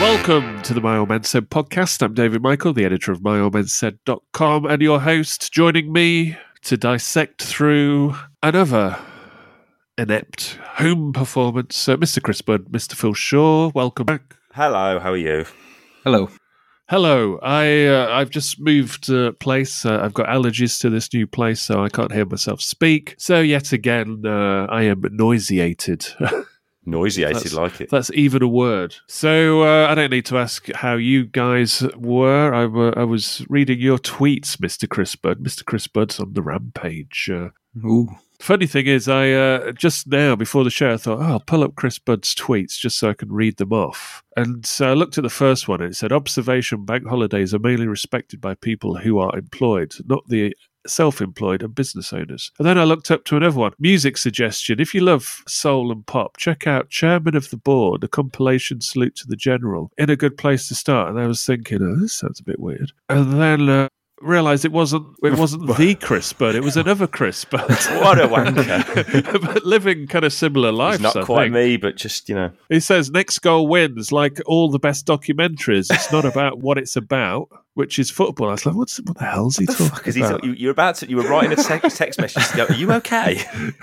Welcome to the My Old Man Said podcast. I'm David Michael, the editor of myoldmansaid.com, and your host, joining me to dissect through another inept home performance. Uh, Mr. Chris Budd, Mr. Phil Shaw, welcome back. Hello, how are you? Hello. Hello. I uh, I've just moved uh, place. Uh, I've got allergies to this new place, so I can't hear myself speak. So yet again, uh, I am nauseated. Nauseated That's- like it. That's even a word. So uh, I don't need to ask how you guys were. I, were, I was reading your tweets, Mr. Chris Budd. Mr. Chris Budd's on the rampage. Uh, Ooh. funny thing is, I uh, just now before the show, I thought, oh, I'll pull up Chris Budd's tweets just so I can read them off. And so I looked at the first one and it said, Observation bank holidays are mainly respected by people who are employed, not the self employed and business owners. And then I looked up to another one music suggestion. If you love soul and pop, check out Chairman of the Board, a compilation salute to the General. In a good place to start. And I was thinking, oh, this sounds a bit weird. And then. Uh, Realized it wasn't it wasn't the Chris Budd, it was another Chris Budd. What a wanker. but living kind of similar lives. Not quite me, but just, you know. He says next goal wins, like all the best documentaries. It's not about what it's about, which is football. I was like, What's, what the hell's he talking about? you, you're about to, you were writing a text, text message to go, Are you okay?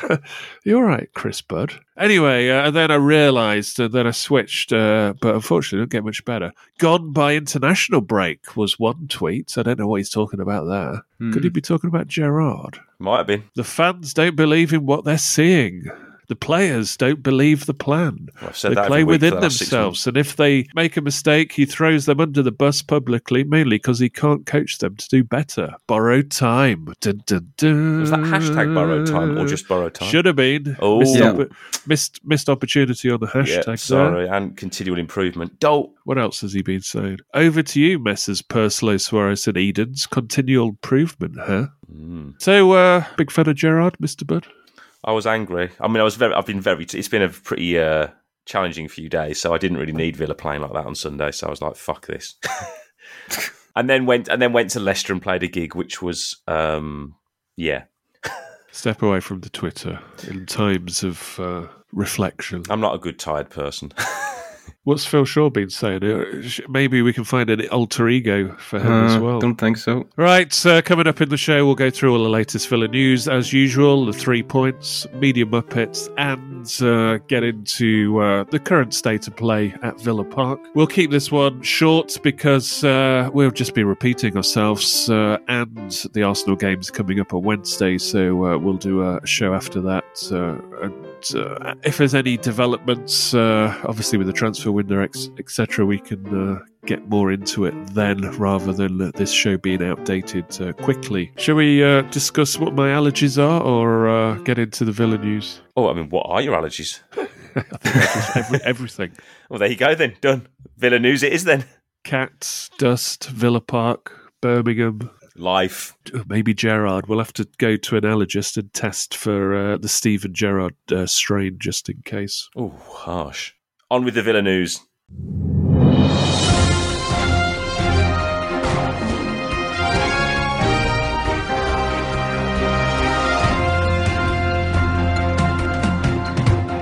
You're all right, Chris Budd. Anyway, uh, and then I realised, and then I switched, uh, but unfortunately, it didn't get much better. Gone by international break was one tweet. I don't know what he's talking about there. Could he be talking about Gerrard? Might have been. The fans don't believe in what they're seeing. The players don't believe the plan. Well, said they that play every week for within the themselves, and if they make a mistake, he throws them under the bus publicly, mainly because he can't coach them to do better. Borrowed time. Dun, dun, dun. Was that hashtag borrowed time or just borrowed time? Should have been. Oh. missed, Yeah. oppo- missed missed opportunity on the hashtag. Yeah, there. sorry. And continual improvement. Don't. What else has he been saying? Over to you, Messrs. Purslow, Sawiris, and Edens. Continual improvement, huh? Mm. So, uh, big fan of Gerrard, Mr. Budd. I was angry. I mean, I was very, I've been very, it's been a pretty uh, challenging few days, so I didn't really need Villa playing like that on Sunday, so I was like, fuck this. and then went, and then went to Leicester and played a gig, which was, um, yeah, Step away from the Twitter in times of uh, reflection. I'm not a good tired person. What's Phil Shaw been saying? Uh, Maybe we can find an alter ego for him as Uh, well. Don't think so. Right, uh, coming up in the show, we'll go through all the latest Villa news as usual, the three points, media muppets, and uh, get into uh, the current state of play at Villa Park. We'll keep this one short because uh, we'll just be repeating ourselves, uh, and the Arsenal game's coming up on Wednesday, so uh, we'll do a show after that. Uh, uh, if there's any developments, uh, obviously with the transfer window, etc., we can uh, get more into it then rather than uh, this show being outdated uh, quickly. Shall we uh, discuss what my allergies are or uh, get into the Villa news? oh, I mean, what are your allergies? Every, everything. Well, there you go then. Done. Villa news it is then. Cats, dust, Villa Park, Birmingham, Life. maybe Gerrard. We'll have to go to an allergist and test for uh, the Steven Gerrard uh, strain just in case. Oh, harsh. On with the Villa news.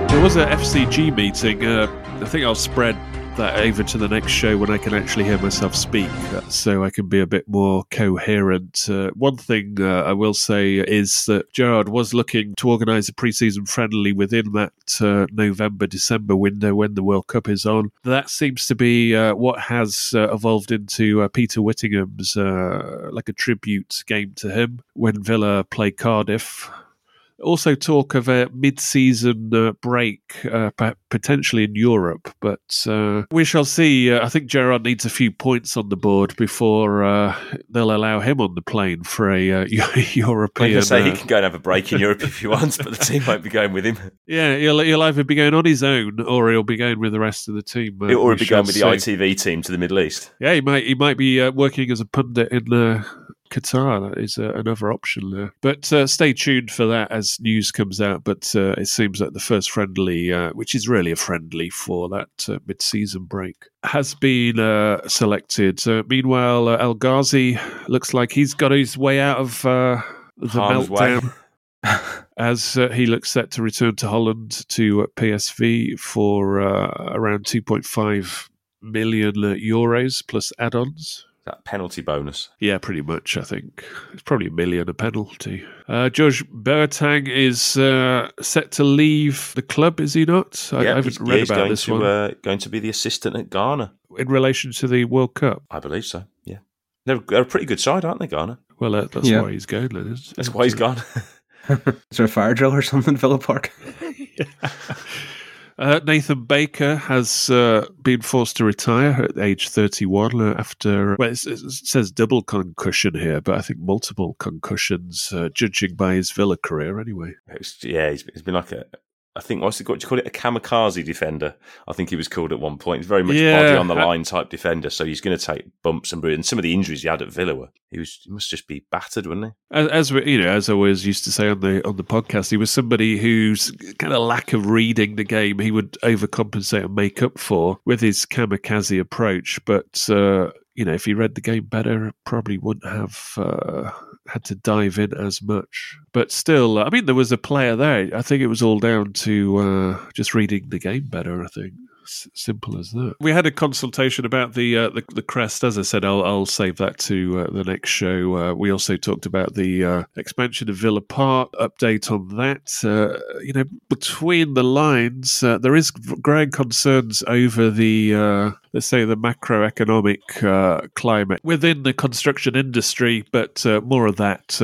There was a FCG meeting. Uh, I think I'll spread that over to the next show when I can actually hear myself speak, uh, so I can be a bit more coherent. Uh, one thing uh, I will say is that Gerrard was looking to organise a pre-season friendly within that uh, November-December window when the World Cup is on. That seems to be uh, what has uh, evolved into Peter Whittingham's like a tribute game to him when Villa play Cardiff also talk of a mid-season uh, break, uh, potentially in Europe, but uh, we shall see. Uh, I think Gerrard needs a few points on the board before uh, they'll allow him on the plane for a uh, European. I say he can go and have a break in Europe if he wants, but the team won't be going with him. Yeah, he'll, he'll either be going on his own or he'll be going with the rest of the team. or he'll be going with see. the ITV team to the Middle East. Yeah, he might. He might be working as a pundit in Qatar. That is uh, another option there. But uh, stay tuned for that as news comes out. But uh, it seems that the first friendly, uh, which is really a friendly for that uh, mid season break, has been uh, selected. meanwhile, El Ghazi looks like he's got his way out of the Harm's meltdown. as he looks set to return to Holland to PSV for around 2.5 million euros plus add ons that penalty bonus. Yeah, pretty much. I think it's probably a million a penalty. Uh, George Boateng is uh, set to leave the club, is he not? I, yeah, I haven't read about this to, one. Uh, going to be the assistant at Ghana in relation to the World Cup. I believe so. Yeah, they're, they're a pretty good side, aren't they, Ghana? Well, uh, that's yeah. why he's going. Then, that's why he's gone. is there a fire drill or something in Villa Park? yeah. Uh, Nathan Baker has uh, been forced to retire at age 31 uh, after, well, it says double concussion here, but I think multiple concussions, uh, judging by his Villa career anyway. yeah, he's, he's been like a, I think what's it, what do you call it? A kamikaze defender. I think he was called at one point. He's very much yeah, body on the line type defender, so he's going to take bumps and bruises. And some of the injuries he had at Villa were he was he must just be battered, wouldn't he? As, as we, you know, as I always used to say on the on the podcast, he was somebody whose kind of lack of reading the game he would overcompensate and make up for with his kamikaze approach. But uh, you know, if he read the game better, probably wouldn't have uh, had to dive in as much. But still, I mean, there was a player there. I think it was all down to uh, just reading the game better. I think simple as that. We had a consultation about the uh, the, the, crest. As I said, I'll, I'll save that to uh, the next show. Uh, we also talked about the uh, expansion of Villa Park. Update on that. Uh, you know, between the lines, uh, there is growing concerns over the let's say the macroeconomic climate within the construction industry. But more of that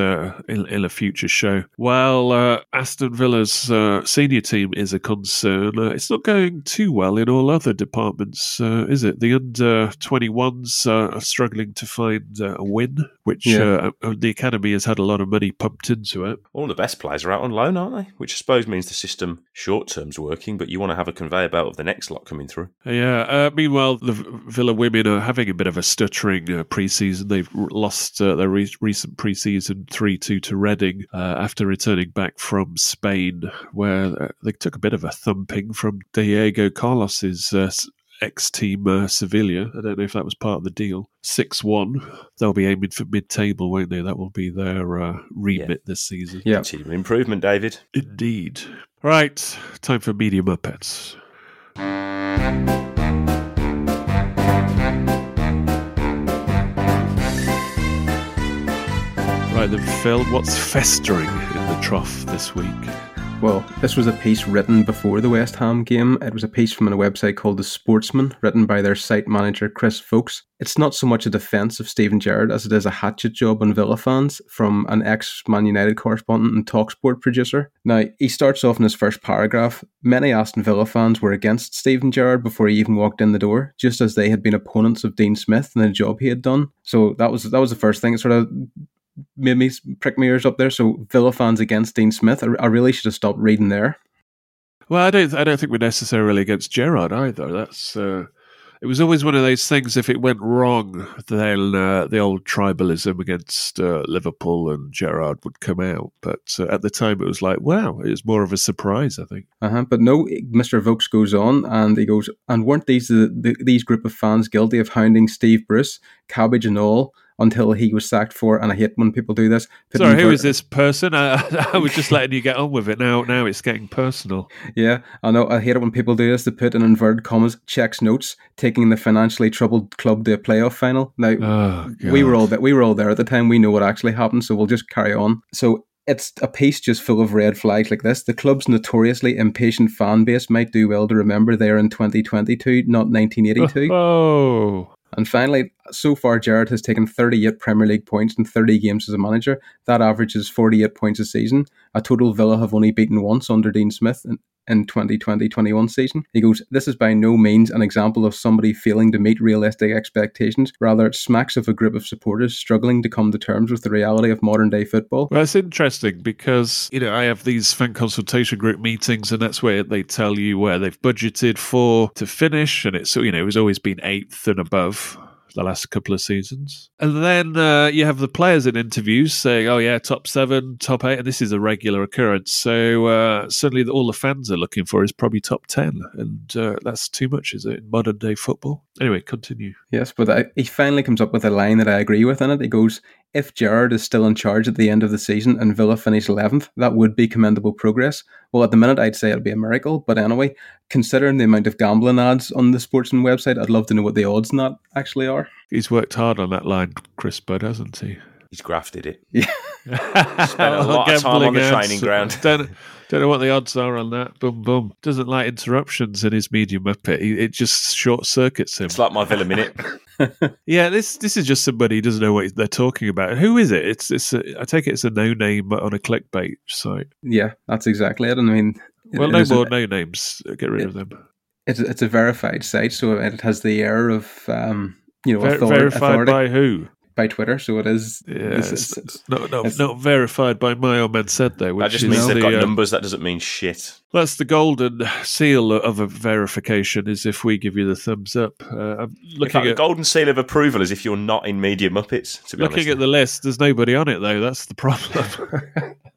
in, in, a future show. While Aston Villa's senior team is a concern, it's not going too well in all other departments, uh, is it? The under 21s uh, are struggling to find uh, a win, which yeah. Uh, uh, the academy has had a lot of money pumped into it. All the best players are out on loan, aren't they? Which I suppose means the system short term's working, but you want to have a conveyor belt of the next lot coming through. Yeah. Uh, meanwhile, the Villa women are having a bit of a stuttering pre-season. They've lost their re- recent pre-season 3 2 to Reading after returning back from Spain, where they took a bit of a thumping from Diego Carlos his uh, ex team uh, Sevilla. I don't know if that was part of the deal. 6 1. They'll be aiming for mid table, won't they? That will be their uh, remit yeah. this season. Yeah. Team improvement, David. Indeed. Right. Time for Media Muppets. Phil, what's festering in the trough this week? Well, this was a piece written before the West Ham game. It was a piece from a website called The Sportsman, written by their site manager, Chris Folkes. It's not so much a defence of Steven Gerrard as it is a hatchet job on Villa fans from an ex Man United correspondent and Talksport producer. Now, he starts off in his first paragraph Many Aston Villa fans were against Steven Gerrard before he even walked in the door, just as they had been opponents of Dean Smith and the job he had done. So that was that was the first thing. It sort of made me prick my ears up there. So Villa fans against Dean Smith. I, I really should have stopped reading there. Well, I don't. I don't think we're necessarily against Gerrard either. That's. Uh, it was always one of those things. If it went wrong, then uh, the old tribalism against uh, Liverpool and Gerrard would come out. But uh, at the time, it was like, wow, it was more of a surprise. I think. Uh-huh. But no, Mr. Vokes goes on and he goes, and weren't these the, the, these group of fans guilty of hounding Steve Bruce, cabbage and all, until he was sacked for? And I hate when people do this. Sorry, who is this person? I, I was just letting you get on with it. Now, now it's getting personal. Yeah, I know. I hate it when people do this. They put in inverted commas, checks notes, taking the financially troubled club to a playoff final. Now, Oh, we were all there. We were all there at the time. We know what actually happened, so we'll just carry on. So it's a piece just full of red flags like this. The club's notoriously impatient fan base might do well to remember they're in 2022, not 1982. Oh, And finally, so far, Gerrard has taken 38 Premier League points in 30 games as a manager. That averages 48 points a season. A total Villa have only beaten once under Dean Smith in, in 2020-21 season. He goes, this is by no means an example of somebody failing to meet realistic expectations. Rather, it smacks of a group of supporters struggling to come to terms with the reality of modern day football. Well, it's interesting because, you know, I have these fan consultation group meetings and that's where they tell you where they've budgeted for to finish. And it's, you know, it's always been eighth and above the last couple of seasons. And then uh, you have the players in interviews saying, oh, yeah, top seven, top eight. And this is a regular occurrence. So uh, suddenly all the fans are looking for is probably top 10. And uh, that's too much, is it, in modern day football? Anyway, continue. Yes, but I, he finally comes up with a line that I agree with in it. He goes, if Gerrard is still in charge at the end of the season and Villa finish 11th, that would be commendable progress. Well, at the minute, I'd say it'd be a miracle. But anyway, considering the amount of gambling ads on the Sportsman website, I'd love to know what the odds on that actually are. He's worked hard on that line, Chris Budd, hasn't he? He's grafted it. Yeah. Spent a lot of time on the training ground. Don't, don't know what the odds are on that. Boom, boom. Doesn't like interruptions in his medium muppet. He, it just short circuits him. It's like my Villa minute. yeah, this this is just somebody who doesn't know what they're talking about. Who is it? It's it's. A, I take it it's a no name on a clickbait site. Yeah, that's exactly it. And I mean, Well, it no is a- no names. Get rid of them. it's, it's a verified site, so it has the air of, um, you know, Ver- author- verified authority by who? by Twitter. So it is. Yeah, this it's, is- not not, it's- not verified by my old man said though. Which That just is means they've the, got uh, numbers. That doesn't mean shit. That's the golden seal of a verification. Is if we give you the thumbs up. Uh, I'm looking fact, the at golden seal of approval is if you're not in Media Muppets. To be looking honest, at the list. There's nobody on it though. That's the problem.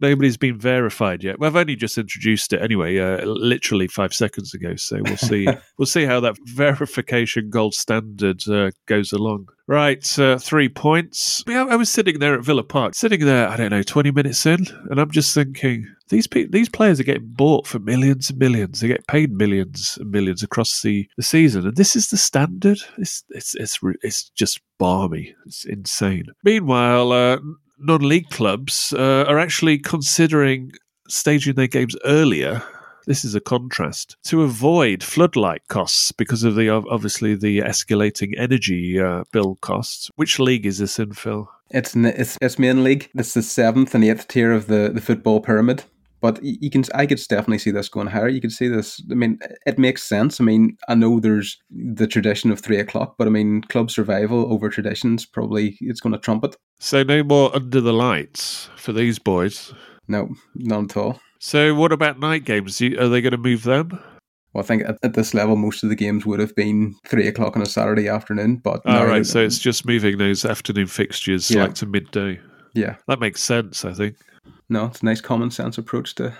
Nobody's been verified yet. Well, I've only just introduced it anyway, uh, literally five seconds ago. So we'll see. we'll see how that verification gold standard uh, goes along. Right, uh, three points. I, mean, I- I was sitting there at Villa Park, sitting there. I don't know, twenty minutes in, and I'm just thinking these pe- these players are getting bought for millions and millions. They get paid millions and millions across the, the season, and this is the standard. It's it's it's it's just balmy. It's insane. Meanwhile, uh, non-league clubs uh, are actually considering staging their games earlier. This is a contrast to avoid floodlight costs because of the obviously the escalating energy uh, bill costs. Which league is this in, Phil? It's it's it's main league. It's the seventh and eighth tier of the, the football pyramid. But you can, I could definitely see this going higher. You could see this. I mean, it makes sense. I mean, I know there's the tradition of three o'clock, but I mean, club survival over traditions probably it's going to trump it. So no more under the lights for these boys. No, not at all. So what about night games? Are they going to move them? Well, I think at, at this level, most of the games would have been three o'clock on a Saturday afternoon. But All now- right, so it's just moving those afternoon fixtures Yeah. like to midday. yeah, That makes sense, I think. No, it's a nice common sense approach to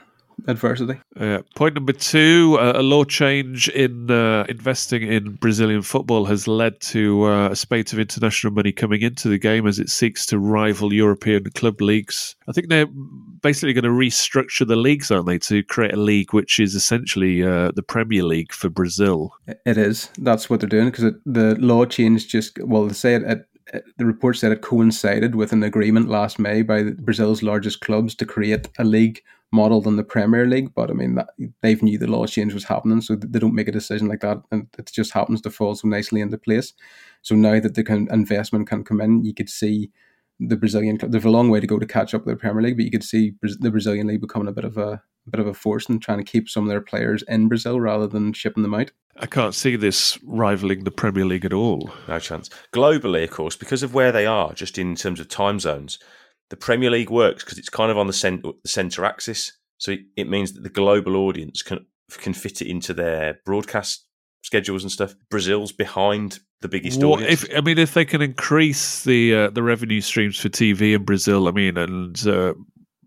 adversity. Uh, point number two: uh, a law change in uh, investing in Brazilian football has led to uh, a spate of international money coming into the game as it seeks to rival European club leagues. I think they're basically going to restructure the leagues, aren't they, to create a league which is essentially uh, the Premier League for Brazil. It is. That's what they're doing because the law change just well, they say it, it, it. Uh, the report said it coincided with an agreement last May by Brazil's largest clubs to create a league modelled on the Premier League. But I mean, that, they've knew the law change was happening, so they don't make a decision like that, and it just happens to fall so nicely into place. So now that the can, investment can come in, you could see the Brazilian. club- There's a long way to go to catch up with the Premier League, but you could see the Brazilian league becoming a bit of a, a bit of a force in trying to keep some of their players in Brazil rather than shipping them out. I can't see this rivaling the Premier League at all. No chance. Globally, of course, because of where they are, just in terms of time zones, the Premier League works because it's kind of on the center, the center axis. So it, it means that the global audience can can fit it into their broadcast schedules and stuff. Brazil's behind the biggest What audience. if I mean if they can increase the uh, the revenue streams for TV in Brazil? I mean, and uh,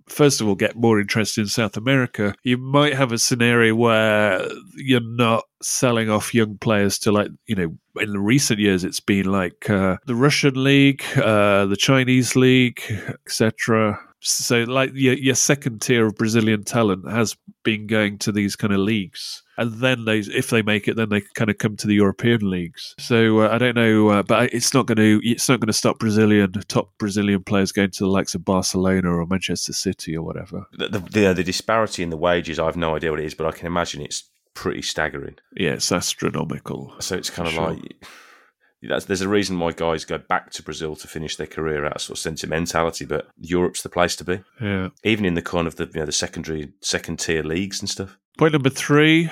first of all, get more interest in South America. You might have a scenario where you're not selling off young players to like you know. In the recent years, it's been like uh, the Russian league, uh, the Chinese league, etc. So, like your, your second tier of Brazilian talent has been going to these kind of leagues, and then they, if they make it, then they kind of come to the European leagues. So uh, I don't know, uh, but it's not going to it's not going to stop Brazilian top Brazilian players going to the likes of Barcelona or Manchester City or whatever. the, the, the, the disparity in the wages, I have no idea what it is, but I can imagine it's pretty staggering. Yeah, it's astronomical. So it's kind of Sure. like that's, there's a reason why guys go back to Brazil to finish their career out of sort of sentimentality, but Europe's the place to be. Yeah. Even in the kind of the you know the secondary second tier leagues and stuff. Point number three.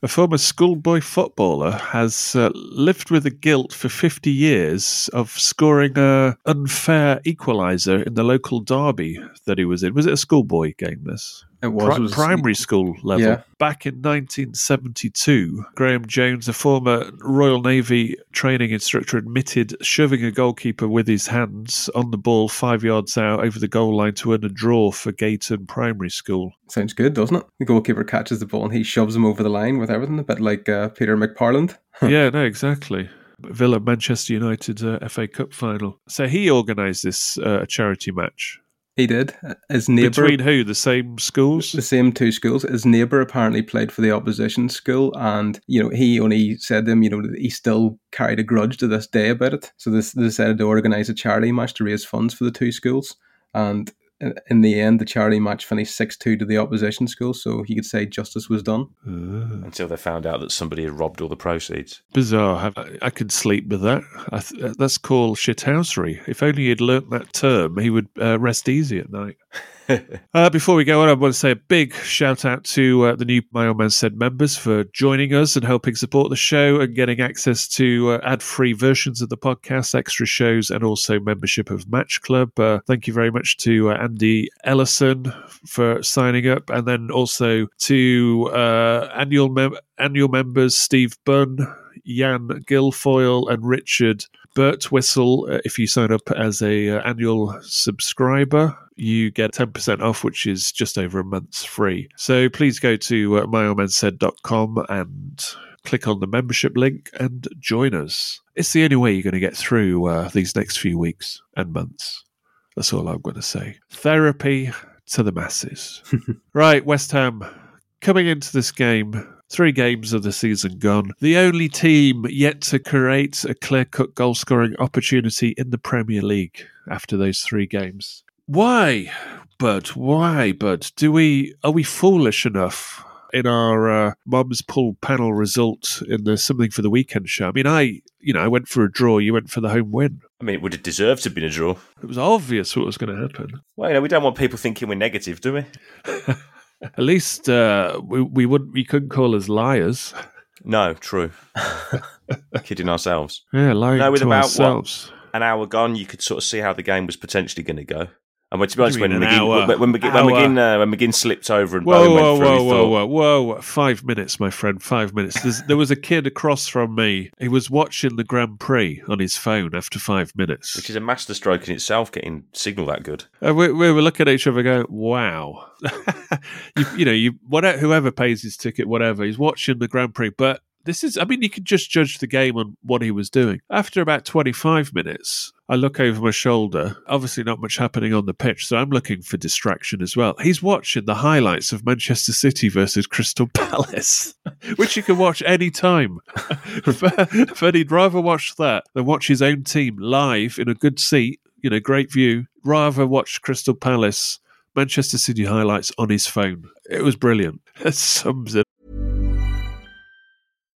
A former schoolboy footballer has uh, lived with the guilt for 50 years of scoring a unfair equaliser in the local derby that he was in. Was it a schoolboy game, this? It was, Pri- it was- primary school level. Yeah. Back in 1972, Graham Jones, a former Royal Navy training instructor, admitted shoving a goalkeeper with his hands on the ball five yards out over the goal line to earn a draw for Gayton Primary School. Sounds good, doesn't it? The goalkeeper catches the ball and he shoves him over the line with everything, a bit like uh, Peter McParland. yeah, no, exactly. Villa Manchester United uh, FA Cup final. So he organised this uh, charity match He did. His neighbour, between who? The same schools. the same two schools. His neighbour apparently played for the opposition school, and you know he only said to him, you know, that he still carried a grudge to this day about it. So this they decided to organise a charity match to raise funds for the two schools, and in- in the end, the charity match finished six two to the opposition school. So he could say justice was done. Until they found out that somebody had robbed all the proceeds. Bizarre. I, I could sleep with that. I th- that's called shithousery. If only he'd learnt that term, he would uh, rest easy at night. Uh, before we go on, I want to say a big shout out to uh, the new My Old Man Said members for joining us and helping support the show and getting access to uh, ad free versions of the podcast, extra shows, and also membership of Match Club. Uh, thank you very much to uh, Andy Ellison for signing up, and then also to uh, annual mem- annual members Steve Bunn, Jan Guilfoyle, and Richard Burt Whistle. Uh, if you sign up as a uh, annual subscriber, you get 10% off, which is just over a month's free. So please go to uh, myoldmansaid.com and click on the membership link and join us. It's the only way you're going to get through uh, these next few weeks and months. That's all I'm going to say. Therapy to the masses. right, West Ham coming into this game. Three games of the season gone. The only team yet to create a clear cut goal scoring opportunity in the Premier League after those three games. Why, Bud? Why, Bud? Do we are we foolish enough in our uh, Mum's Pull panel result in the Something for the Weekend show? I mean, I you know I went for a draw. You went for the home win. I mean, it would have deserved to have been a draw. It was obvious what was going to happen. Well, you know, we don't want people thinking we're negative, do we? At least uh, we we wouldn't we couldn't call us liars. No, true. Kidding ourselves. Yeah, lying No, with to about what? ourselves. An hour gone, you could sort of see how the game was potentially going to go. And when, to be honest, when McGinn, when, when, McGinn, when, McGinn, uh, when McGinn slipped over and Whoa, Bowen whoa, went through, whoa, whoa, thought, whoa, whoa! Five minutes, my friend. Five minutes. There's, there was a kid across from me. He was watching the Grand Prix on his phone after five minutes. which is a masterstroke in itself, getting signal that good. And we, we were looking at each other, going, "Wow!" you, you know, you whatever, whoever pays his ticket, whatever, he's watching the Grand Prix. But this is, I mean, you could just judge the game on what he was doing. After about twenty-five minutes, I look over my shoulder. Obviously, not much happening on the pitch, so I'm looking for distraction as well. He's watching the highlights of Manchester City versus Crystal Palace, which you can watch any time. but but he'd rather watch that than watch his own team live in a good seat, you know, great view. Rather watch Crystal Palace, Manchester City highlights on his phone. It was brilliant. That sums it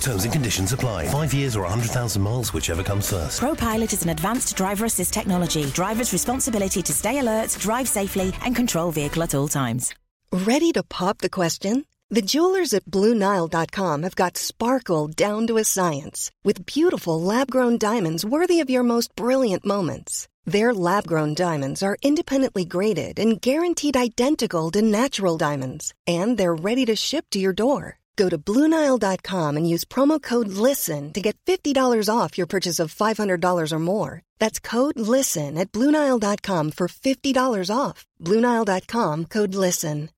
Terms and conditions apply. Five years or 100,000 miles, whichever comes first. ProPilot is an advanced driver assist technology. Driver's responsibility to stay alert, drive safely, and control vehicle at all times. Ready to pop the question? The jewelers at BlueNile.com have got sparkle down to a science with beautiful lab grown diamonds worthy of your most brilliant moments. Their lab grown diamonds are independently graded and guaranteed identical to natural diamonds, and they're ready to ship to your door. Go to BlueNile.com and use promo code LISTEN to get $50 off your purchase of $500 or more. That's code LISTEN at BlueNile.com for $50 off. BlueNile.com code LISTEN.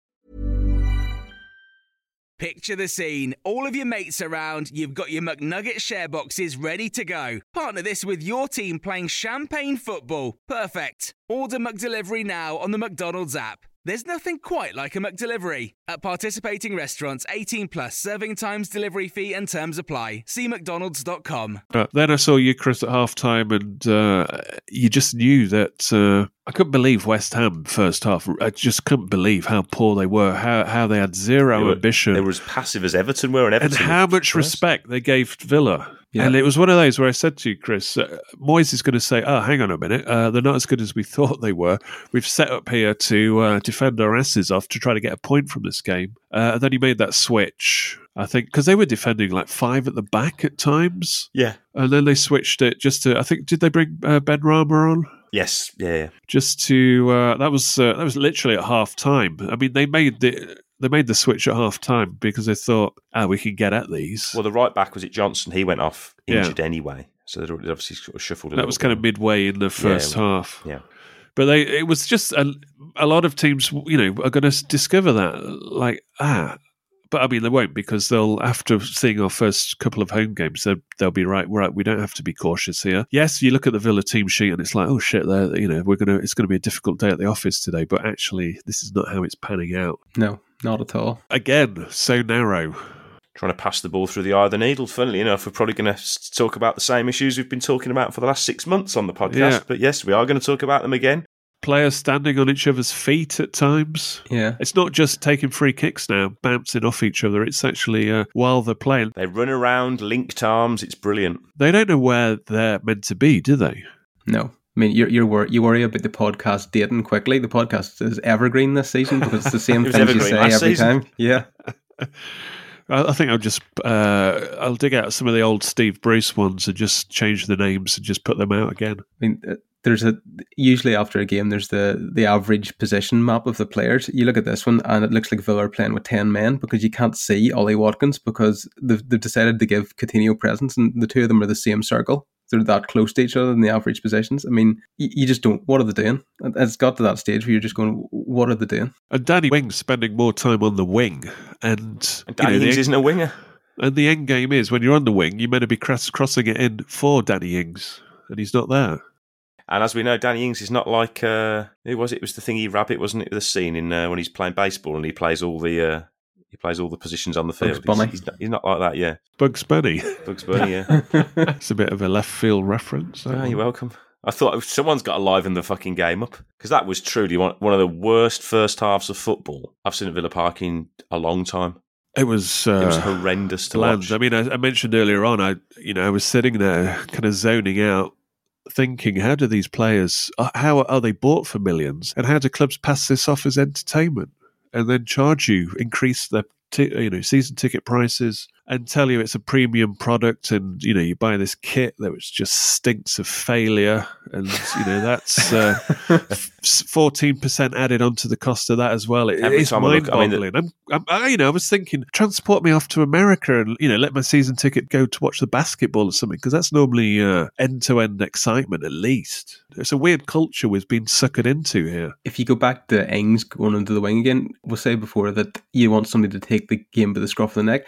Picture the scene. All of your mates around, you've got your McNugget share boxes ready to go. Partner this with your team playing champagne football. Perfect. Order McDelivery now on the McDonald's app. There's nothing quite like a McDelivery. At participating restaurants, 18 plus serving times, delivery fee, and terms apply. See McDonald's.com. Uh, then I saw you, Chris, at half time, and uh, you just knew that. Uh, I couldn't believe West Ham first half. I just couldn't believe how poor they were, how how they had zero They were, ambition. they were as passive as Everton were, and and Everton how much first. respect they gave Villa. Yeah. And it was one of those where I said to you, Chris, uh, Moyes is going to say, "Oh, hang on a minute, uh, they're not as good as we thought they were. We've set up here to uh, defend our asses off to try to get a point from this game." Uh, and then he made that switch, I think, because they were defending like five at the back at times, Yeah. and then they switched it just to. I think did they bring uh, Benrahma on? Yes. Yeah. yeah. just to uh, that was uh, that was literally at half time. I mean, they made the they made the switch at half time because they thought, ah, we can get at these. Well, the right back was it Johnson. He went off Yeah. injured anyway, so they obviously sort of shuffled. A that was bit. kind of midway in the first Yeah. half. Yeah. But they it was just a, a lot of teams, you know, are going to discover that like ah. But I mean, they won't because they'll after seeing our first couple of home games, they'll, they'll be right. Right, we don't have to be cautious here. Yes, you look at the Villa team sheet and it's like, oh shit, they're, you know, we're gonna. It's going to be a difficult day at the office today. But actually, this is not how it's panning out. No, not at all. Again, so narrow. trying to pass the ball through the eye of the needle. Funnily enough, we're probably going to talk about the same issues we've been talking about for the last six months on the podcast. Yeah. But yes, we are going to talk about them again. Players standing on each other's feet at times. Yeah. It's not just taking free kicks now, bouncing off each other. It's actually uh, while they're playing. They run around, linked arms. It's brilliant. They don't know where they're meant to be, do they? No. I mean, you're, you're wor- you worry about the podcast dating quickly. The podcast is evergreen this season because it's the same It things you say every season. time. Yeah. I I think I'll just uh, I'll dig out some of the old Steve Bruce ones and just change the names and just put them out again. I mean, uh, there's a usually after a game, there's the the average position map of the players. You look at this one, and it looks like Villa are playing with ten men because you can't see Ollie Watkins because they've, they've decided to give Coutinho presence, and the two of them are the same circle. They're that close to each other in the average positions. I mean, you, you just don't. What are they doing? It's got to that stage where you're just going, "What are they doing?" And Danny Wing's spending more time on the wing, and, And you Danny know, Ings isn't a winger. and the end game is when you're on the wing, you're meant to be cross- crossing it in for Danny Ings, and he's not there. And as we know, Danny Ings is not like uh, who was it? It was the thingy rabbit, wasn't it? The scene in uh, when he's playing baseball and he plays all the uh, he plays all the positions on the Bugs field. Bunny. He's, he's, not, he's not like that. Yeah, Bugs Bunny. Bugs Bunny. Yeah. It's a bit of a left field reference. that oh, one. you're welcome. I thought someone's got to liven the fucking game up because that was truly one, one of the worst first halves of football I've seen at Villa Park in a long time. It was. Uh, It was horrendous to bland. watch. I mean, I, I mentioned earlier on, I you know I was sitting there, kind of zoning out, thinking, how do these players, uh, how are they bought for millions, and how do clubs pass this off as entertainment, and then charge you, increase their ti- you know season ticket prices, and tell you it's a premium product, and you know you buy this kit that was just stinks of failure, and you know that's uh, fourteen percent added onto the cost of that as well. It, it's time I I mean, the- mind-boggling. I'm, I'm, I, you know, I was thinking, transport me off to America and you know, let my season ticket go to watch the basketball or something because that's normally uh, end-to-end excitement. At least it's a weird culture we've been suckered into here. if you go back to Ings going under the wing again, we'll say before that you want somebody to take the game by the scruff of the neck.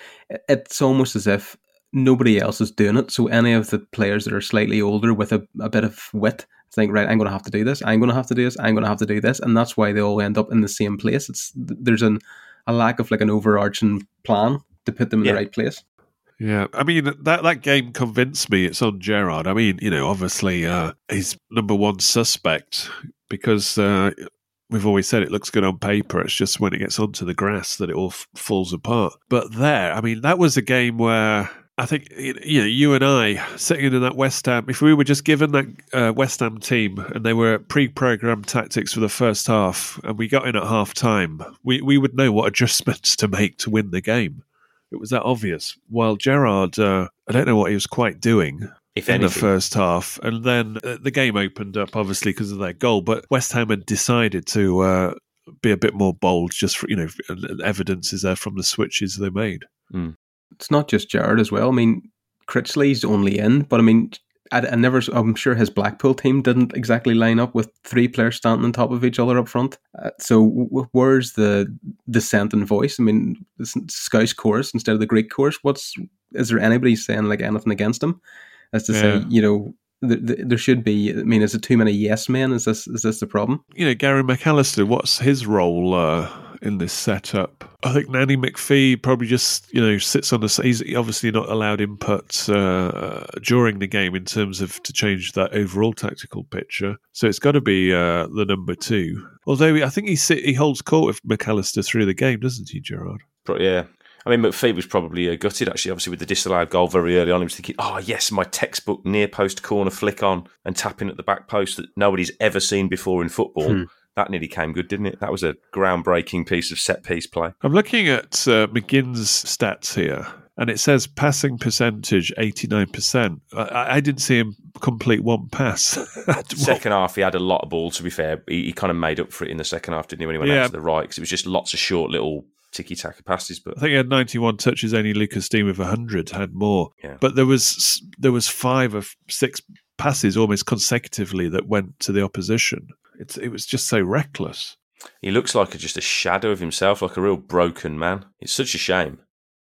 It's almost as if nobody else is doing it. So any of the players that are slightly older with a, a bit of wit think, right, I'm going to have to do this. I'm going to have to do this. I'm going to have to do this, and that's why they all end up in the same place. It's there's an a lack of like an overarching plan to put them in Yeah. the right place. Yeah, I mean that that game convinced me. It's on Gerrard. I mean, you know, obviously uh, he's number one suspect because uh, we've always said it looks good on paper. It's just when it gets onto the grass that it all f- falls apart. But there, I mean, that was a game where I think you know you and I sitting in that West Ham. If we were just given that uh, West Ham team and they were pre-programmed tactics for the first half, and we got in at half time, we we would know what adjustments to make to win the game. It was that obvious. While Gerrard, uh, I don't know what he was quite doing If in the first half, and then uh, the game opened up obviously because of their goal. But West Ham had decided to uh, be a bit more bold. Just for you know, evidence is there from the switches they made. It's not just Gerrard as well. I mean, Critchley's only in, but I mean, I, I never. I'm sure his Blackpool team didn't exactly line up with three players standing on top of each other up front. Uh, so w- where's the dissent in voice? I mean, this Scouse chorus instead of the Greek chorus. What's is there anybody saying like anything against him? As to say, you know, th- th- there should be. I mean, is it too many yes men? Is this is this the problem? you know, Gary McAllister, what's his role uh, in this setup? I think Nanny McPhee probably just, you know, sits on the. He's obviously not allowed input uh, during the game in terms of to change that overall tactical picture. So it's got to be uh, the number two. Although I think he sit, he holds court with McAllister through the game, doesn't he, Gerrard? Pro- Yeah. I mean, McPhee was probably uh, gutted, actually, obviously, with the disallowed goal very early on. He was thinking, oh, yes, my textbook near post corner flick on and tapping at the back post that nobody's ever seen before in football. Hmm. That nearly came good, didn't it? That was a groundbreaking piece of set piece play. I'm looking at uh, McGinn's stats here, and it says passing percentage 89%. I, I didn't see him complete one pass. Second half, he had a lot of ball, to be fair. He, he kind of made up for it in the second half, didn't he, when he went Yeah. out to the right? Because it was just lots of short little ticky tacky passes. But I think he had 91 touches. Only Lucas Digne with 100 had more. Yeah. But there was there was five of six passes almost consecutively that went to the opposition. It's, it was just so reckless. he looks like a, just a shadow of himself, like a real broken man. It's such a shame.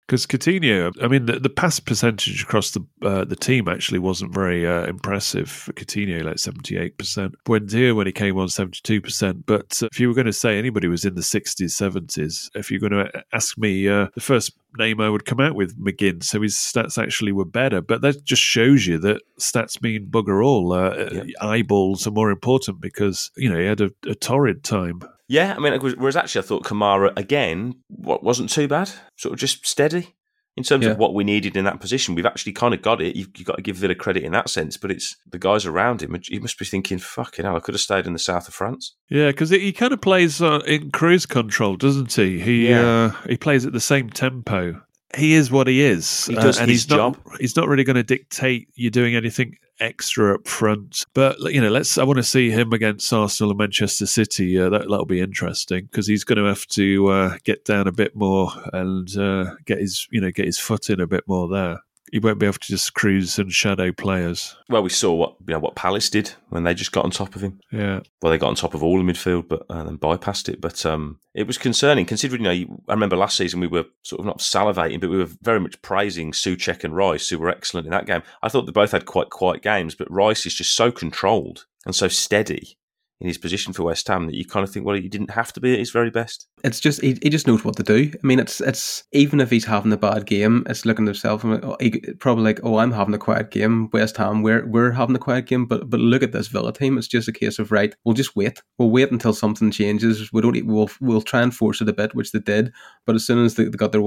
Because Coutinho, I mean, the, the pass percentage across the uh, the team actually wasn't very uh, impressive for Coutinho, like seventy eight percent. Buendia when he came on seventy two percent. But uh, if you were going to say anybody was in the sixties, seventies, if you're going to ask me, uh, the first name I would come out with McGinn. So his stats actually were better. But that just shows you that stats mean bugger all. Uh, Yep. Eyeballs are more important because you know he had a, a torrid time. Yeah, I mean, whereas actually I thought Kamara again wa- wasn't too bad, sort of just steady in terms Yeah. of what we needed in that position. We've actually kind of got it. You've, you've got to give Villa credit in that sense, but it's the guys around him. He must be thinking, "Fucking hell, I could have stayed in the south of France." Yeah, because he kind of plays uh, in cruise control, doesn't he? He Yeah. uh, he plays at the same tempo. He is what he is, uh, He does and his he's not. job. He's not really going to dictate you doing anything extra up front. But you know, let's. I want to see him against Arsenal and Manchester City. Uh, that that'll be interesting because he's going to have to uh, get down a bit more and uh, get his you know get his foot in a bit more there. He won't be able to just cruise and shadow players. Well, we saw what you know what Palace did when they just got on top of him. Yeah. Well, they got on top of all the midfield, but uh, then bypassed it. But um, it was concerning, considering. You know, you- I remember last season we were sort of not salivating, but we were very much praising Souček and Rice, who were excellent in that game. I thought they both had quite quiet games, but Rice is just so controlled and so steady in his position for West Ham that you kind of think, well, he didn't have to be at his very best. It's just he, he just knows what to do. I mean, it's it's even if he's having a bad game, it's looking at himself and oh, he, probably like, oh, I'm having a quiet game. West Ham, we're we're having a quiet game, but but look at this Villa team. It's just a case of right. We'll just wait. We'll wait until something changes. We don't. e- We'll we'll try and force it a bit, which they did. But as soon as they, they got their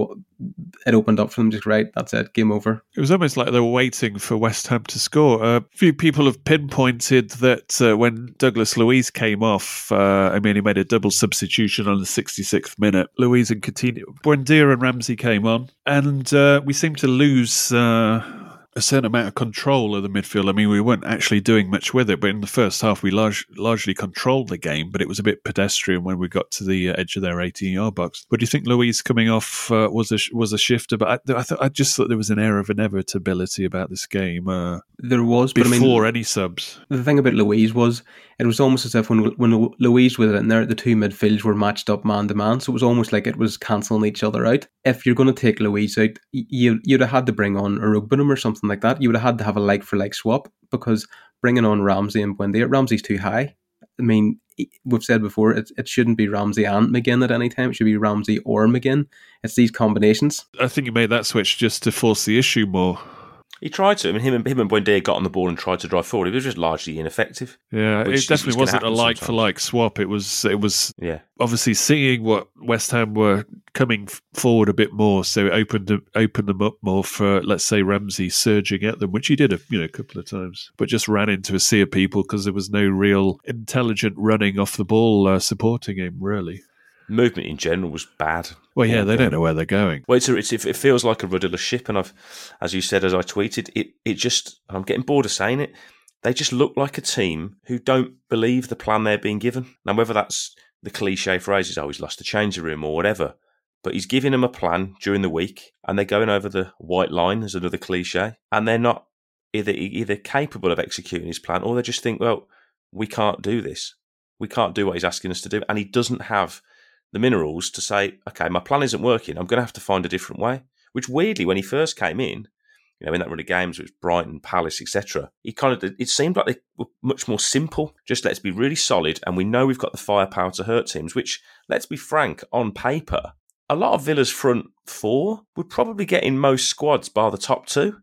it opened up for them, just right. That's it. Game over. It was almost like they were waiting for West Ham to score. A few people have pinpointed that uh, when Douglas Luiz came off, uh, I mean, he made a double substitution on the 66th minute. Luiz and Coutinho, Buendia and Ramsey came on, and uh, we seemed to lose. Uh, a certain amount of control of the midfield. I mean, we weren't actually doing much with it, but in the first half, we large, largely controlled the game, but it was a bit pedestrian when we got to the uh, edge of their 18 yard box. But do you think Luiz coming off uh, was a was a shifter? But I, I, th- I just thought there was an air of inevitability about this game uh, There was, but I mean, before any subs. the thing about Luiz was it was almost as if when when Luiz was in there, the two midfields were matched up man to man. So it was almost like it was cancelling each other out. If you're going to take Luiz out, you you'd have had to bring on a Rugbinum or something like that. You would have had to have a like for like swap because bringing on Ramsey and Buendia, Ramsey's too high. I mean, we've said before it, it shouldn't be Ramsey and McGinn at any time. It should be Ramsey or McGinn. It's these combinations. I think you made that switch just to force the issue more. He tried to. I mean, him and him and Buendia got on the ball and tried to drive forward. It was just largely ineffective. Yeah, it definitely wasn't a like for like swap. It was it was Yeah, obviously seeing what West Ham were coming forward a bit more, so it opened them, opened them up more for let's say Ramsey surging at them, which he did a you know a couple of times, but just ran into a sea of people because there was no real intelligent running off the ball uh, supporting him. Really, movement in general was bad. well, yeah, they don't um, know where they're going. Well, it's, a, it's it feels like a rudderless ship, and I've, as you said, as I tweeted, it it just I'm getting bored of saying it. They just look like a team who don't believe the plan they're being given. Now, whether that's the cliche phrase is "oh, he's lost the change of room" or whatever, but he's giving them a plan during the week, and they're going over the white line as another cliche, and they're not either either capable of executing his plan, or they just think, well, we can't do this, we can't do what he's asking us to do, and he doesn't have the minerals to say, okay, my plan isn't working. I'm going to have to find a different way. Which weirdly, when he first came in, you know, in that run of games, which Brighton, Palace, etc., he kind of it seemed like they were much more simple. Just let's be really solid, and we know we've got the firepower to hurt teams. Which, let's be frank, on paper, a lot of Villa's front four would probably get in most squads bar the top two.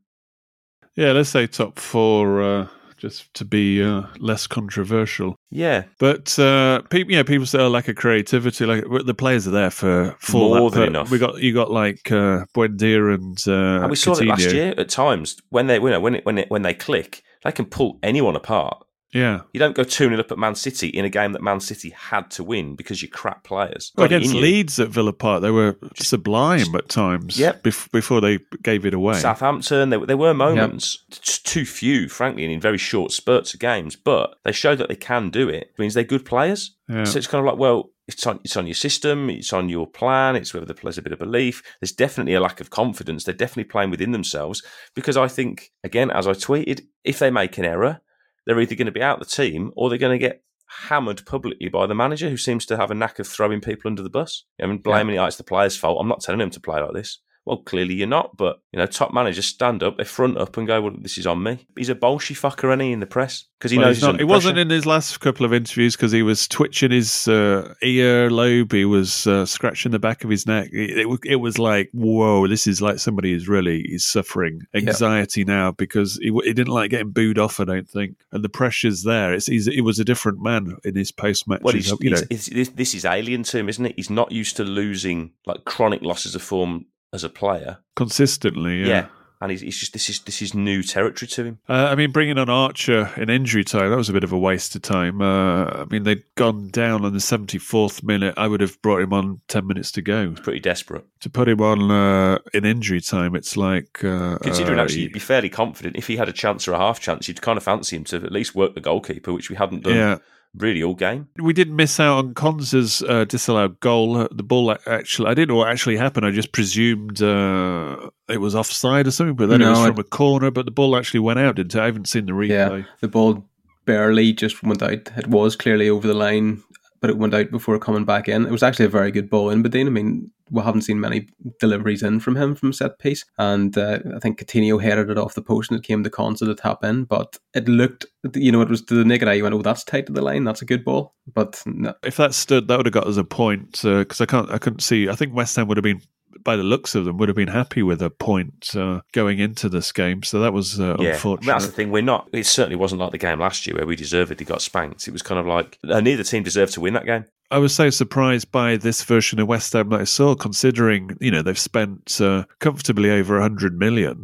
Yeah, let's say top four, uh, just to be uh, less controversial. Yeah, But uh, people, yeah, people say oh, lack of creativity. Like the players are there for for More than per- enough. We got you got like uh, Buendia and uh, and we saw it last year at times when they you know, when it, when it, when they click, they can pull anyone apart. Yeah, You don't go 2 0 up at Man City in a game that Man City had to win because you crap players. Well, against. Leeds at Villa Park, they were sublime at times. Yep. bef- before they gave it away. Southampton, there, there were moments, t- too few, frankly, and in very short spurts of games, but they show that they can do it. It means they're good players. Yeah. So it's kind of like, well, it's on, it's on your system, it's on your plan, it's whether the players a bit of belief. There's definitely a lack of confidence. They're definitely playing within themselves because I think, again, as I tweeted, if they make an error, they're either going to be out the team or they're going to get hammered publicly by the manager who seems to have a knack of throwing people under the bus. I mean, blaming it, oh, it's the player's fault. I'm not telling him to play like this. Well, clearly you're not, but you know, top managers stand up, they front up and go, "Well, this is on me." He's a bolshy fucker, any in the press because he Well, knows he's he's not- it wasn't in his last couple of interviews because he was twitching his uh, ear lobe. He was uh, scratching the back of his neck. It, it, it was like, whoa, this is like somebody who's really is suffering anxiety now because he, he didn't like getting booed off. I don't think, and the pressure's there. It's he's, he was a different man in his post match. Well, he's, you know, this is alien to him, isn't it? He's not used to losing like chronic losses of form as a player. consistently. Yeah. and he's, he's just this is this is new territory to him. Uh, I mean, bringing on Archer in injury time, that was a bit of a waste of time. Uh, I mean, they'd gone down on the 74th minute. I would have brought him on 10 minutes to go. Pretty desperate. To put him on uh, in injury time, it's like. Uh, Considering uh, actually, you'd be fairly confident if he had a chance or a half chance, you'd kind of fancy him to at least work the goalkeeper, which we hadn't done Yeah. Really all game. We didn't miss out on Konsa's uh, disallowed goal. Uh, The ball actually, I didn't know what actually happened. I just presumed uh, it was offside or something, but then it was from a corner. But the ball actually went out, didn't it? I haven't seen the replay. Yeah, the ball barely just went out. It was clearly over the line, but it went out before coming back in. It was actually a very good ball in Badine. I mean, we haven't seen many deliveries in from him from set piece, and uh, I think Coutinho headed it off the post and it came to Konsa to tap in. But it looked, you know, it was to the naked eye. You went, "Oh, that's tight to the line. That's a good ball." But no, If that stood, that would have got us a point because I can't, I couldn't see. I think West Ham would have been, by the looks of them, would have been happy with a point uh, going into this game. So that was uh, Yeah, unfortunate. that's the thing. We're not. It certainly wasn't like the game last year where we deservedly got spanked. It was kind of like uh, neither team deserved to win that game. I was so surprised by this version of West Ham that I saw, considering you know they've spent uh, comfortably over hundred million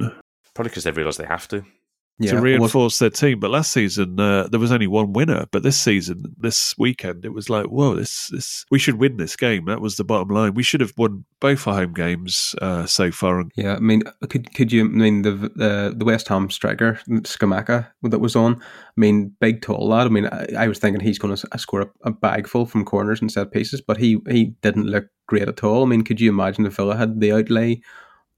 Probably because they've realised they have to. Yeah, to reinforce their team. But last season uh, there was only one winner, but this season, this weekend, it was like, whoa, this this we should win this game. That was the bottom line. We should have won both our home games uh, so far. Yeah, I mean, could could you? I mean, the uh, the West Ham striker Scamacca that was on. I mean, big tall lad. I mean, I, I was thinking he's going to score a, a bag full from corners and set pieces, but he he didn't look great at all. I mean, could you imagine if Villa had the outlay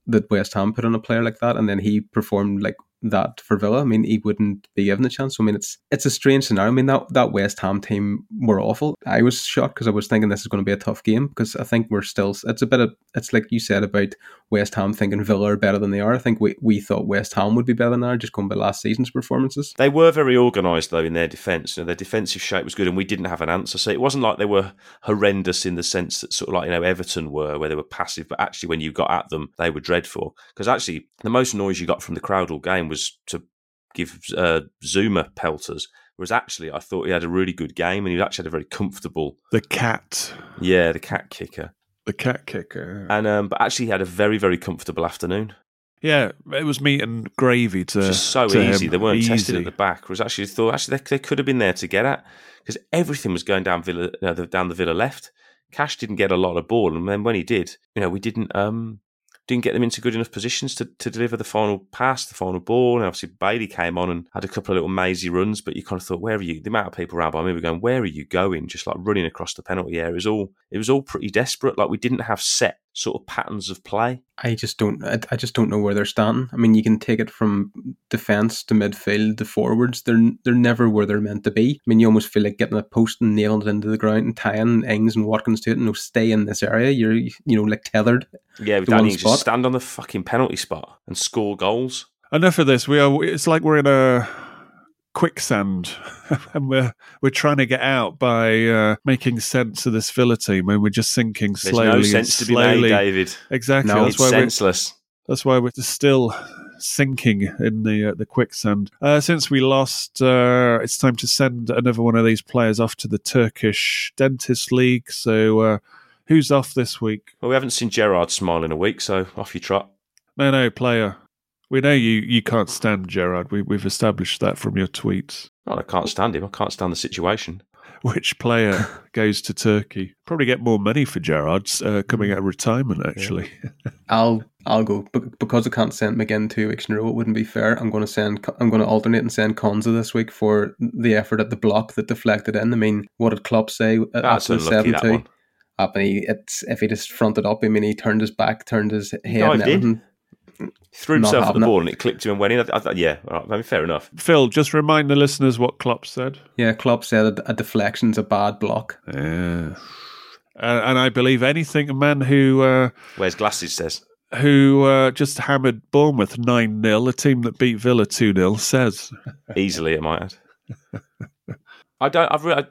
that West Ham put on a player like that, and then he performed like that for Villa? I mean, he wouldn't be given a chance. So, I mean, it's it's a strange scenario. I mean, that that West Ham team were awful. I was shocked because I was thinking this is going to be a tough game because I think we're still. It's a bit of it's like you said about West Ham thinking Villa are better than they are. I think we, we thought West Ham would be better than they are just going by last season's performances. They were very organised though in their defence. You know, their defensive shape was good, and we didn't have an answer. So it wasn't like they were horrendous in the sense that sort of like you know Everton were, where they were passive, but actually when you got at them, they were dreadful. Because actually, the most noise you got from the crowd all game game was to give uh, Zouma pelters. Whereas actually, I thought he had a really good game, and he actually had a very comfortable. The cat, Yeah, the cat kicker, the cat kicker. and um, but actually, he had a very very comfortable afternoon. Yeah, it was meat and gravy to Just so to easy. him. They weren't tested at the back. Whereas actually, thought actually they, they could have been there to get at because everything was going down Villa uh, the- down the Villa left. Cash didn't get a lot of ball, and then when he did, you know, we didn't um didn't get them into good enough positions to, to deliver the final pass, the final ball. And obviously Bailey came on and had a couple of little mazy runs, but you kind of thought, where are you? The amount of people around by me were going, where are you going? Just like running across the penalty area. It was all it was all pretty desperate. Like we didn't have set sort of patterns of play. I just don't. I, I just don't know where they're standing. I mean, you can take it from defense to midfield to forwards. They're they're never where they're meant to be. I mean, you almost feel like getting a post and nailing it into the ground and tying Ings and Watkins to it. And no, stay in this area. You're you know like tethered. Yeah, to one Danny just spot. stand on the fucking penalty spot and score goals. Enough of this. We are. It's like we're in a quicksand, and we're we're trying to get out by uh, making sense of this Villa team, and we're just sinking There's slowly. no and sense to be slowly. made, David. Exactly. No, that's It's why we're senseless. That's why we're still sinking in the uh, the quicksand. Uh, since we lost, uh, it's time to send another one of these players off to the Turkish Dentist League. So, uh, who's off this week? Well, we haven't seen Gerrard smile in a week, so off you trot. No, no, player. We know you, you can't stand Gerrard. We, we've established that from your tweets. Oh, I can't stand him. I can't stand the situation. Which player goes to Turkey? Probably get more money for Gerrard uh, coming out of retirement, actually. I'll I'll go Be- because I can't send McGinn two weeks in a row. It wouldn't be fair. I'm going to send. I'm going to alternate and send Konsa this week for the effort at the block that deflected in. I mean, what did Klopp say at- That's after the unlucky, seven two? one. I mean, it's if he just fronted up. I mean, he turned his back, turned his head, and dived in. everything. Threw Not himself at the ball and it clicked him and went in. I, I, yeah, all right, I mean, fair enough. Phil, just remind the listeners what Klopp said. Yeah, Klopp said a, a deflection's a bad block. Yeah. Uh, and I believe anything a man who uh, Where's glasses says. who uh, just hammered Bournemouth 9 0, a team that beat Villa 2 0, says. Easily, I might add. I don't. I've. Re- I,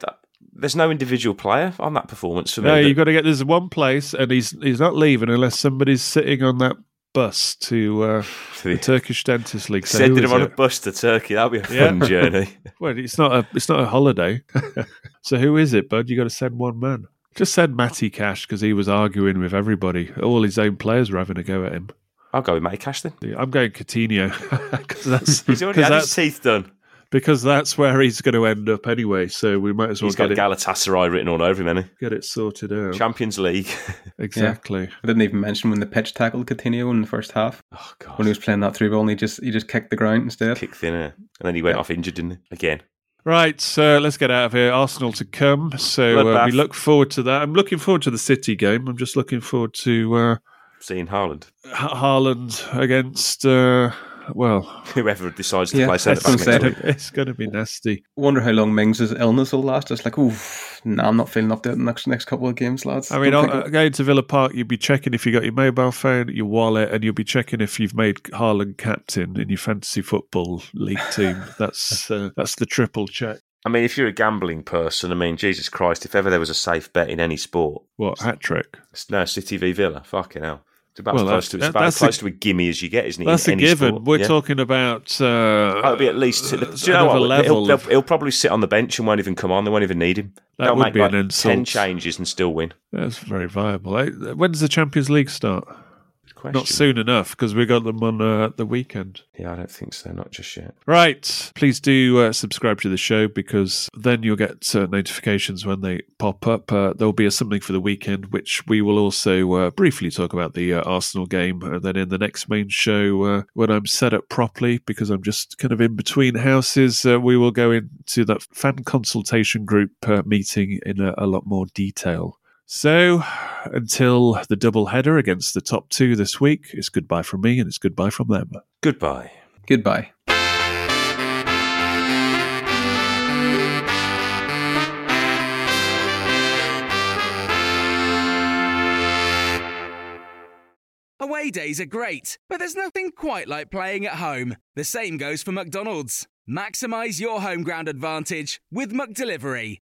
there's no individual player on that performance for me. No, that- you've got to get There's one place, and he's he's not leaving unless somebody's sitting on that bus to uh, the Turkish Dentist League. So Sending him on a bus to Turkey. That'd be a Yeah. fun journey. Well, it's not a it's not a holiday. so who is it, bud? You got to send one man. Just send Matty Cash because he was arguing with everybody. All his own players were having a go at him. I'll go with Matty Cash then. I'm going Coutinho because that's He's already had his teeth done. Because that's where he's going to end up anyway. So we might as well He's got get it Galatasaray written all over him, hasn't get it sorted out. Champions League. Exactly. I didn't even mention when the pitch tackled Coutinho in the first half oh god, when he was playing that through ball. and He just he just kicked the ground instead. kick thinner, and then he went off injured, didn't he? Again. Right, so let's get out of here. Arsenal to come. So uh, we look forward to that. I'm looking forward to the City game. I'm just looking forward to uh, Seeing Haaland, Ha- Haaland against. Uh, well, whoever decides to Yeah, play centre back gonna say. it's going to be nasty. Wonder how long Mings' illness will last. It's like, oh, no, I'm not feeling up to it the next next couple of games, lads. I mean, Don't uh, think I'll- going to Villa Park, you'll be checking if you got your mobile phone, your wallet, and you'll be checking if you've made Haaland captain in your fantasy football league team. That's uh, that's the triple check. I mean, if you're a gambling person, I mean, Jesus Christ, if ever there was a safe bet in any sport, What hat trick? no City v Villa. Fucking hell. It's about Well, as close to it's about as that's close a- to a gimme as you get, isn't it? That's a given. sport? We're Yeah. talking about. Uh, Oh, it'll be at least. Do you know what? level He'll, he'll, probably sit on the bench and won't even come on. They won't even need him. That They'll would make be like an insult. ten changes and still win. That's very viable. Eh, When does the Champions League start? Question. Not soon enough because we got them on uh, the weekend. Yeah, I don't think so. Not just yet. Right. Please do uh, subscribe to the show because then you'll get uh, notifications when they pop up. Uh, there'll be a something for the weekend, which we will also uh, briefly talk about the uh, Arsenal game. And then in the next main show, uh, when I'm set up properly, because I'm just kind of in between houses, uh, we will go into that fan consultation group uh, meeting in a, a lot more detail. So, until the double header against the top two this week, it's goodbye from me and it's goodbye from them. Goodbye. Goodbye. Away days are great, but there's nothing quite like playing at home. The same goes for McDonald's. Maximize your home ground advantage with McDelivery.